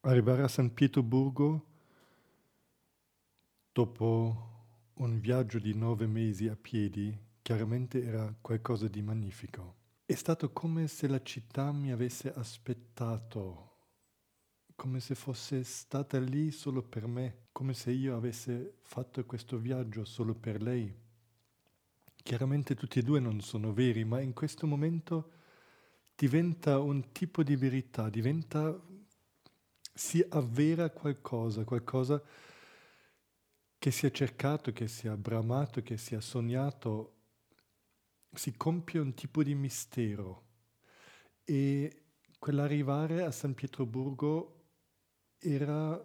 arrivare a San Pietroburgo dopo un viaggio di nove mesi a piedi chiaramente era qualcosa di magnifico. È stato come se la città mi avesse aspettato, come se fosse stata lì solo per me, come se io avesse fatto questo viaggio solo per lei. Chiaramente tutti e due non sono veri, ma in questo momento diventa un tipo di verità, diventa, si avvera qualcosa, qualcosa che si è cercato, che si è bramato, che si è sognato, si compie un tipo di mistero. E quell'arrivare a San Pietroburgo era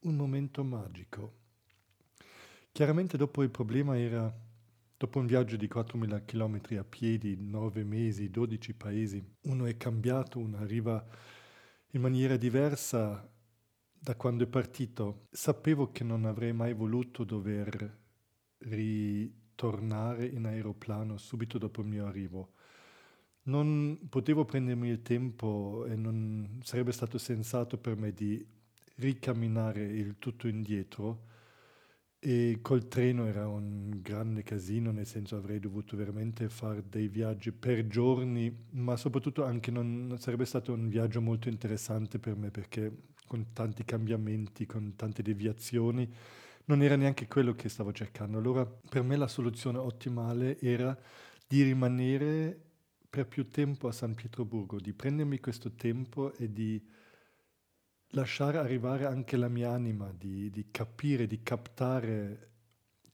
un momento magico. Chiaramente dopo il problema era, dopo un viaggio di 4.000 km a piedi, 9 mesi, 12 paesi, uno è cambiato, uno arriva in maniera diversa da quando è partito. Sapevo che non avrei mai voluto dover ritornare in aeroplano subito dopo il mio arrivo. Non potevo prendermi il tempo e non sarebbe stato sensato per me di ricamminare il tutto indietro e col treno era un grande casino, nel senso avrei dovuto veramente fare dei viaggi per giorni, ma soprattutto anche non sarebbe stato un viaggio molto interessante per me perché con tanti cambiamenti, con tante deviazioni, non era neanche quello che stavo cercando. Allora per me la soluzione ottimale era di rimanere per più tempo a San Pietroburgo, di prendermi questo tempo e di lasciare arrivare anche la mia anima, di, di capire, di captare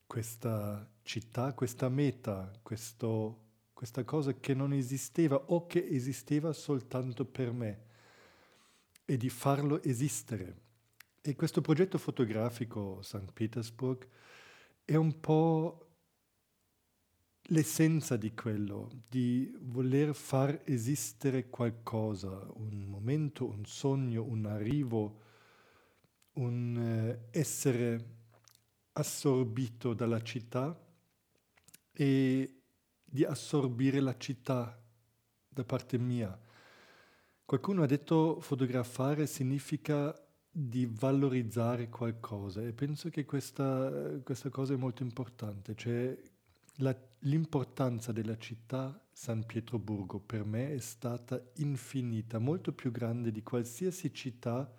questa città, questa meta, questo, questa cosa che non esisteva o che esisteva soltanto per me e di farlo esistere. E questo progetto fotografico St. Petersburg è un po' l'essenza di quello, di voler far esistere qualcosa, un momento, un sogno, un arrivo, un eh, essere assorbito dalla città e di assorbire la città da parte mia. Qualcuno ha detto fotografare significa di valorizzare qualcosa e penso che questa, questa cosa è molto importante, cioè la, l'importanza della città San Pietroburgo per me è stata infinita, molto più grande di qualsiasi città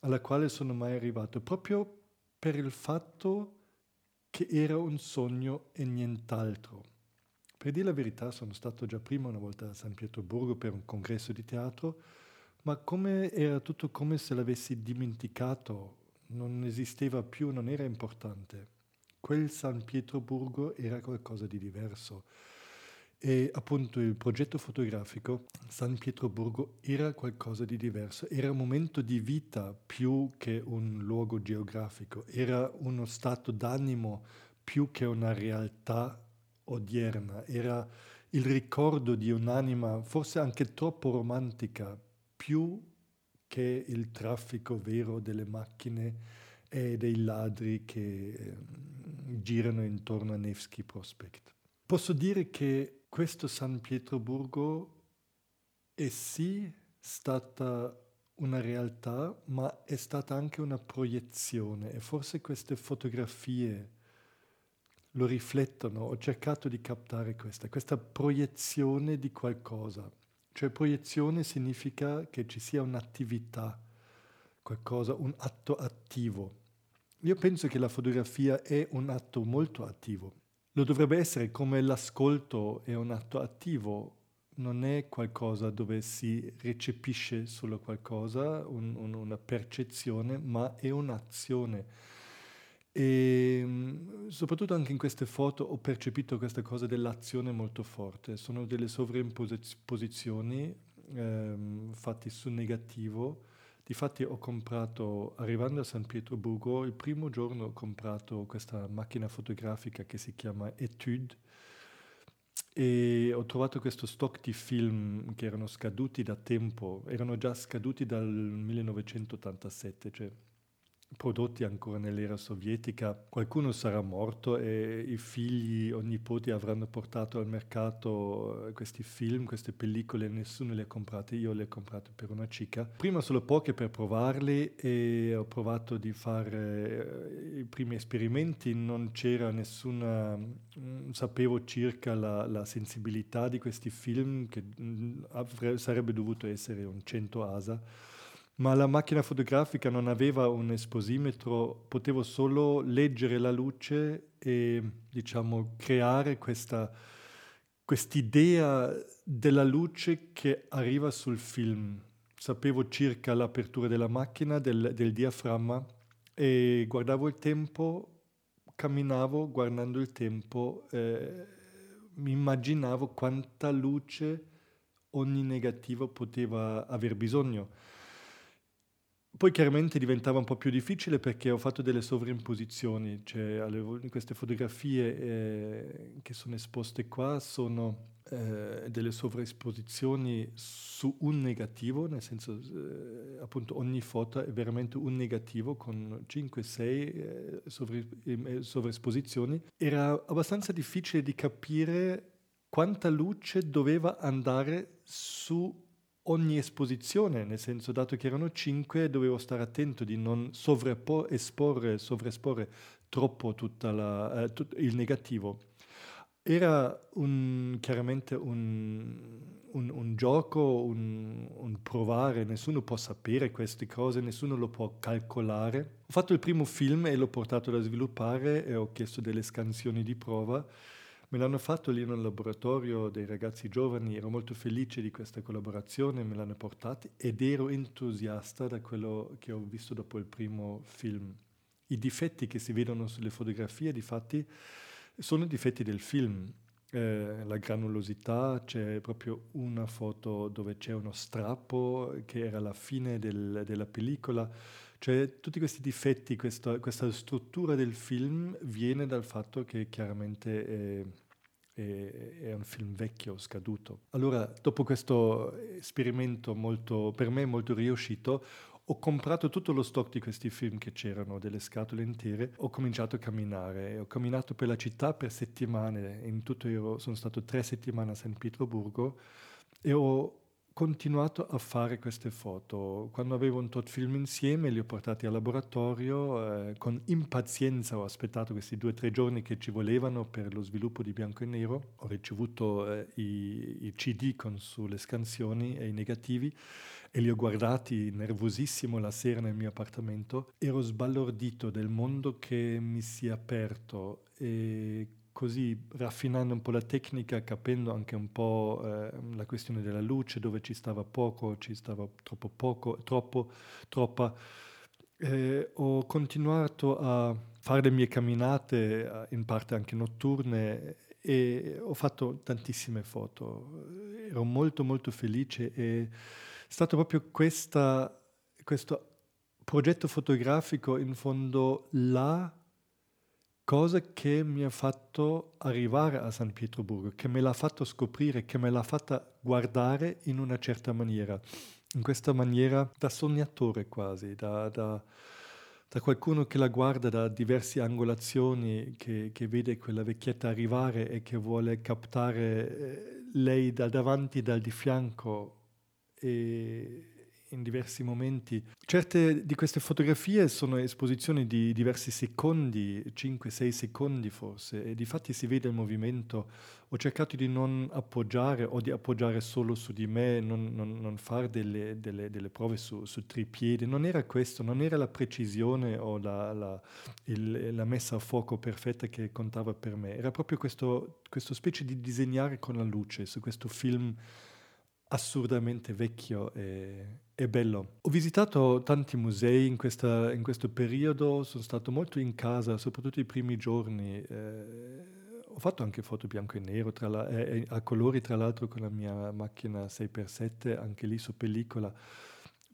alla quale sono mai arrivato, proprio per il fatto che era un sogno e nient'altro. Per dire la verità sono stato già prima una volta a San Pietroburgo per un congresso di teatro, ma come era tutto come se l'avessi dimenticato, non esisteva più, non era importante quel San Pietroburgo era qualcosa di diverso. E appunto il progetto fotografico San Pietroburgo era qualcosa di diverso, era un momento di vita più che un luogo geografico, era uno stato d'animo più che una realtà odierna, era il ricordo di un'anima forse anche troppo romantica, più che il traffico vero delle macchine e dei ladri che ehm, girano intorno a Nevsky Prospect. Posso dire che questo San Pietroburgo è sì stata una realtà, ma è stata anche una proiezione e forse queste fotografie lo riflettono. Ho cercato di captare questa, questa proiezione di qualcosa. Cioè proiezione significa che ci sia un'attività, qualcosa, un atto attivo. Io penso che la fotografia è un atto molto attivo. Lo dovrebbe essere come l'ascolto è un atto attivo, non è qualcosa dove si recepisce solo qualcosa, un, un, una percezione, ma è un'azione. E mm, soprattutto anche in queste foto ho percepito questa cosa dell'azione molto forte. Sono delle sovraimposizioni ehm, fatte su negativo Difatti ho comprato, arrivando a San Pietroburgo, il primo giorno ho comprato questa macchina fotografica che si chiama Etude e ho trovato questo stock di film che erano scaduti da tempo, erano già scaduti dal 1987, cioè prodotti ancora nell'era sovietica. Qualcuno sarà morto e i figli o nipoti avranno portato al mercato eh, questi film, queste pellicole, nessuno le ha comprate, io le ho comprate per una cica. Prima solo poche per provarli e ho provato di fare eh, i primi esperimenti, non c'era nessuna, mm, sapevo circa la, la sensibilità di questi film che mm, sarebbe dovuto essere un 100 ASA ma la macchina fotografica non aveva un esposimetro, potevo solo leggere la luce e diciamo creare questa quest'idea della luce che arriva sul film. Sapevo circa l'apertura della macchina, del, del diaframma e guardavo il tempo, camminavo guardando il tempo, eh, immaginavo quanta luce ogni negativo poteva aver bisogno poi chiaramente diventava un po' più difficile perché ho fatto delle sovrimposizioni, cioè queste fotografie eh, che sono esposte qua sono eh, delle sovraesposizioni su un negativo, nel senso eh, appunto ogni foto è veramente un negativo con 5-6 eh, sovra- eh, sovraesposizioni. Era abbastanza difficile di capire quanta luce doveva andare su ogni esposizione, nel senso dato che erano cinque dovevo stare attento di non sovraesporre, sovraesporre troppo la, eh, tut, il negativo. Era un, chiaramente un, un, un gioco, un, provare, nessuno può sapere queste cose, nessuno lo può calcolare. Ho fatto il primo film e l'ho portato da sviluppare e ho chiesto delle scansioni di prova Me l'hanno fatto lì nel laboratorio dei ragazzi giovani, ero molto felice di questa collaborazione, me l'hanno portati ed ero entusiasta da quello che ho visto dopo il primo film. I difetti che si vedono sulle fotografie, di fatti, sono i difetti del film. Eh, la granulosità, c'è proprio una foto dove c'è uno strappo che era la fine del, della pellicola, cioè tutti questi difetti, questa, questa, struttura del film viene dal fatto che chiaramente è, è, è, un film vecchio, scaduto. Allora, dopo questo esperimento molto, per me molto riuscito, ho comprato tutto lo stock di questi film che c'erano, delle scatole intere, ho cominciato a camminare, ho camminato per la città per settimane, in tutto ero, sono stato tre settimane a San Pietroburgo e ho continuato a fare queste foto. Quando avevo un tot film insieme li ho portati al laboratorio, eh, con impazienza ho aspettato questi due o tre giorni che ci volevano per lo sviluppo di bianco e nero, ho ricevuto eh, i, i, CD con sulle scansioni e i negativi e li ho guardati nervosissimo la sera nel mio appartamento, ero sbalordito del mondo che mi si è aperto e così raffinando un po' la tecnica, capendo anche un po' eh, la questione della luce, dove ci stava poco, ci stava troppo poco, troppo, troppa, eh, ho continuato a fare le mie camminate, in parte anche notturne, e ho fatto tantissime foto. Ero molto molto felice e è stato proprio questa, questo progetto fotografico in fondo là cosa che mi ha fatto arrivare a San Pietroburgo, che me l'ha fatto scoprire, che me l'ha fatta guardare in una certa maniera, in questa maniera da sognatore quasi, da, da, da qualcuno che la guarda da diverse angolazioni, che, che, vede quella vecchietta arrivare e che vuole captare eh, lei da davanti dal di fianco e in diversi momenti. Certe di queste fotografie sono esposizioni di diversi secondi, 5-6 secondi forse, e di fatti si vede il movimento. Ho cercato di non appoggiare o di appoggiare solo su di me, non, non, non fare delle, delle, delle, prove su, su tripiedi. Non era questo, non era la precisione o la, la, il, la, messa a fuoco perfetta che contava per me. Era proprio questo, questo specie di disegnare con la luce su questo film assurdamente vecchio e, e, bello. Ho visitato tanti musei in, questa, in, questo periodo, sono stato molto in casa, soprattutto i primi giorni. Eh, ho fatto anche foto bianco e nero, la, eh, a colori tra l'altro con la mia macchina 6x7, anche lì su pellicola.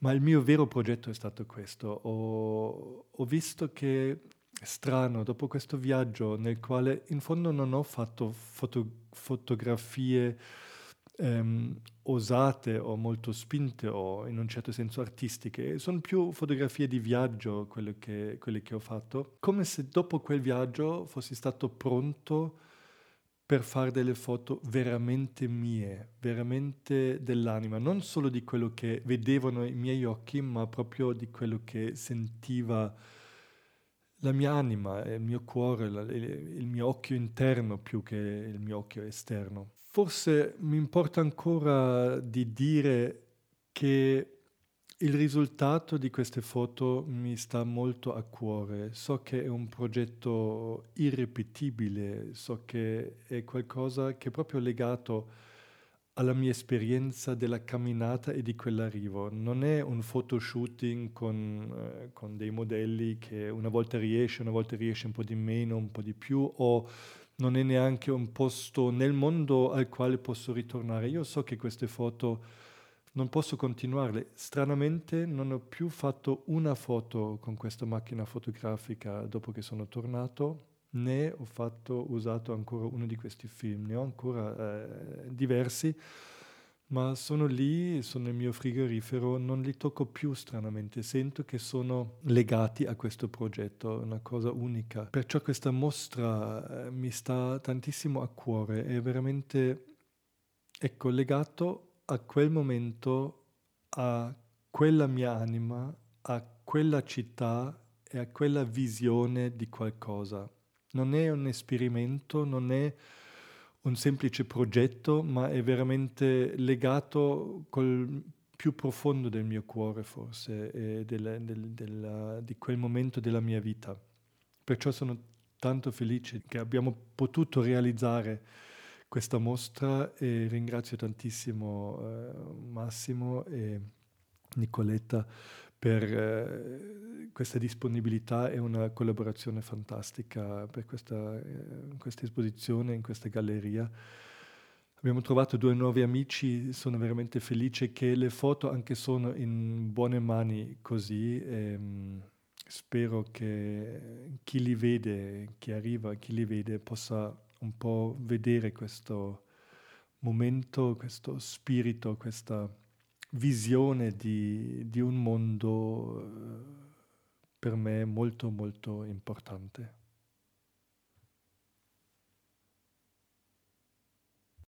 Ma il mio vero progetto è stato questo. Ho, ho visto che è strano, dopo questo viaggio nel quale in fondo non ho fatto foto, fotografie ehm, osate o molto spinte o in un certo senso artistiche, sono più fotografie di viaggio quelle che, quelle che ho fatto, come se dopo quel viaggio fossi stato pronto per fare delle foto veramente mie, veramente dell'anima, non solo di quello che vedevano i miei occhi, ma proprio di quello che sentiva la mia anima, il mio cuore, il mio occhio interno più che il mio occhio esterno. Forse mi importa ancora di dire che il risultato di queste foto mi sta molto a cuore. So che è un progetto irripetibile, so che è qualcosa che è proprio legato alla mia esperienza della camminata e di quell'arrivo. Non è un photoshooting con, eh, con dei modelli che una volta riesce, una volta riesce un po' di meno, un po' di più, o non è neanche un posto nel mondo al quale posso ritornare. Io so che queste foto non posso continuarle. Stranamente non ho più fatto una foto con questa macchina fotografica dopo che sono tornato, né ho fatto, usato ancora uno di questi film, ne ho ancora eh, diversi, ma sono lì, sono nel mio frigorifero, non li tocco più stranamente, sento che sono legati a questo progetto, una cosa unica. Perciò questa mostra eh, mi sta tantissimo a cuore, è veramente, ecco, legato a quel momento, a quella mia anima, a quella città e a quella visione di qualcosa. Non è un esperimento, non è un semplice progetto, ma è veramente legato col più profondo del mio cuore forse e del, del, del, di quel momento della mia vita. Perciò sono tanto felice che abbiamo potuto realizzare questa mostra e ringrazio tantissimo eh, Massimo e Nicoletta per eh, questa disponibilità e una collaborazione fantastica per questa, eh, questa esposizione in questa galleria. Abbiamo trovato due nuovi amici, sono veramente felice che le foto anche sono in buone mani così. E, mm, spero che chi li vede, chi arriva, chi li vede possa un po' vedere questo momento, questo spirito, questa visione di, di un mondo eh, per me molto molto importante.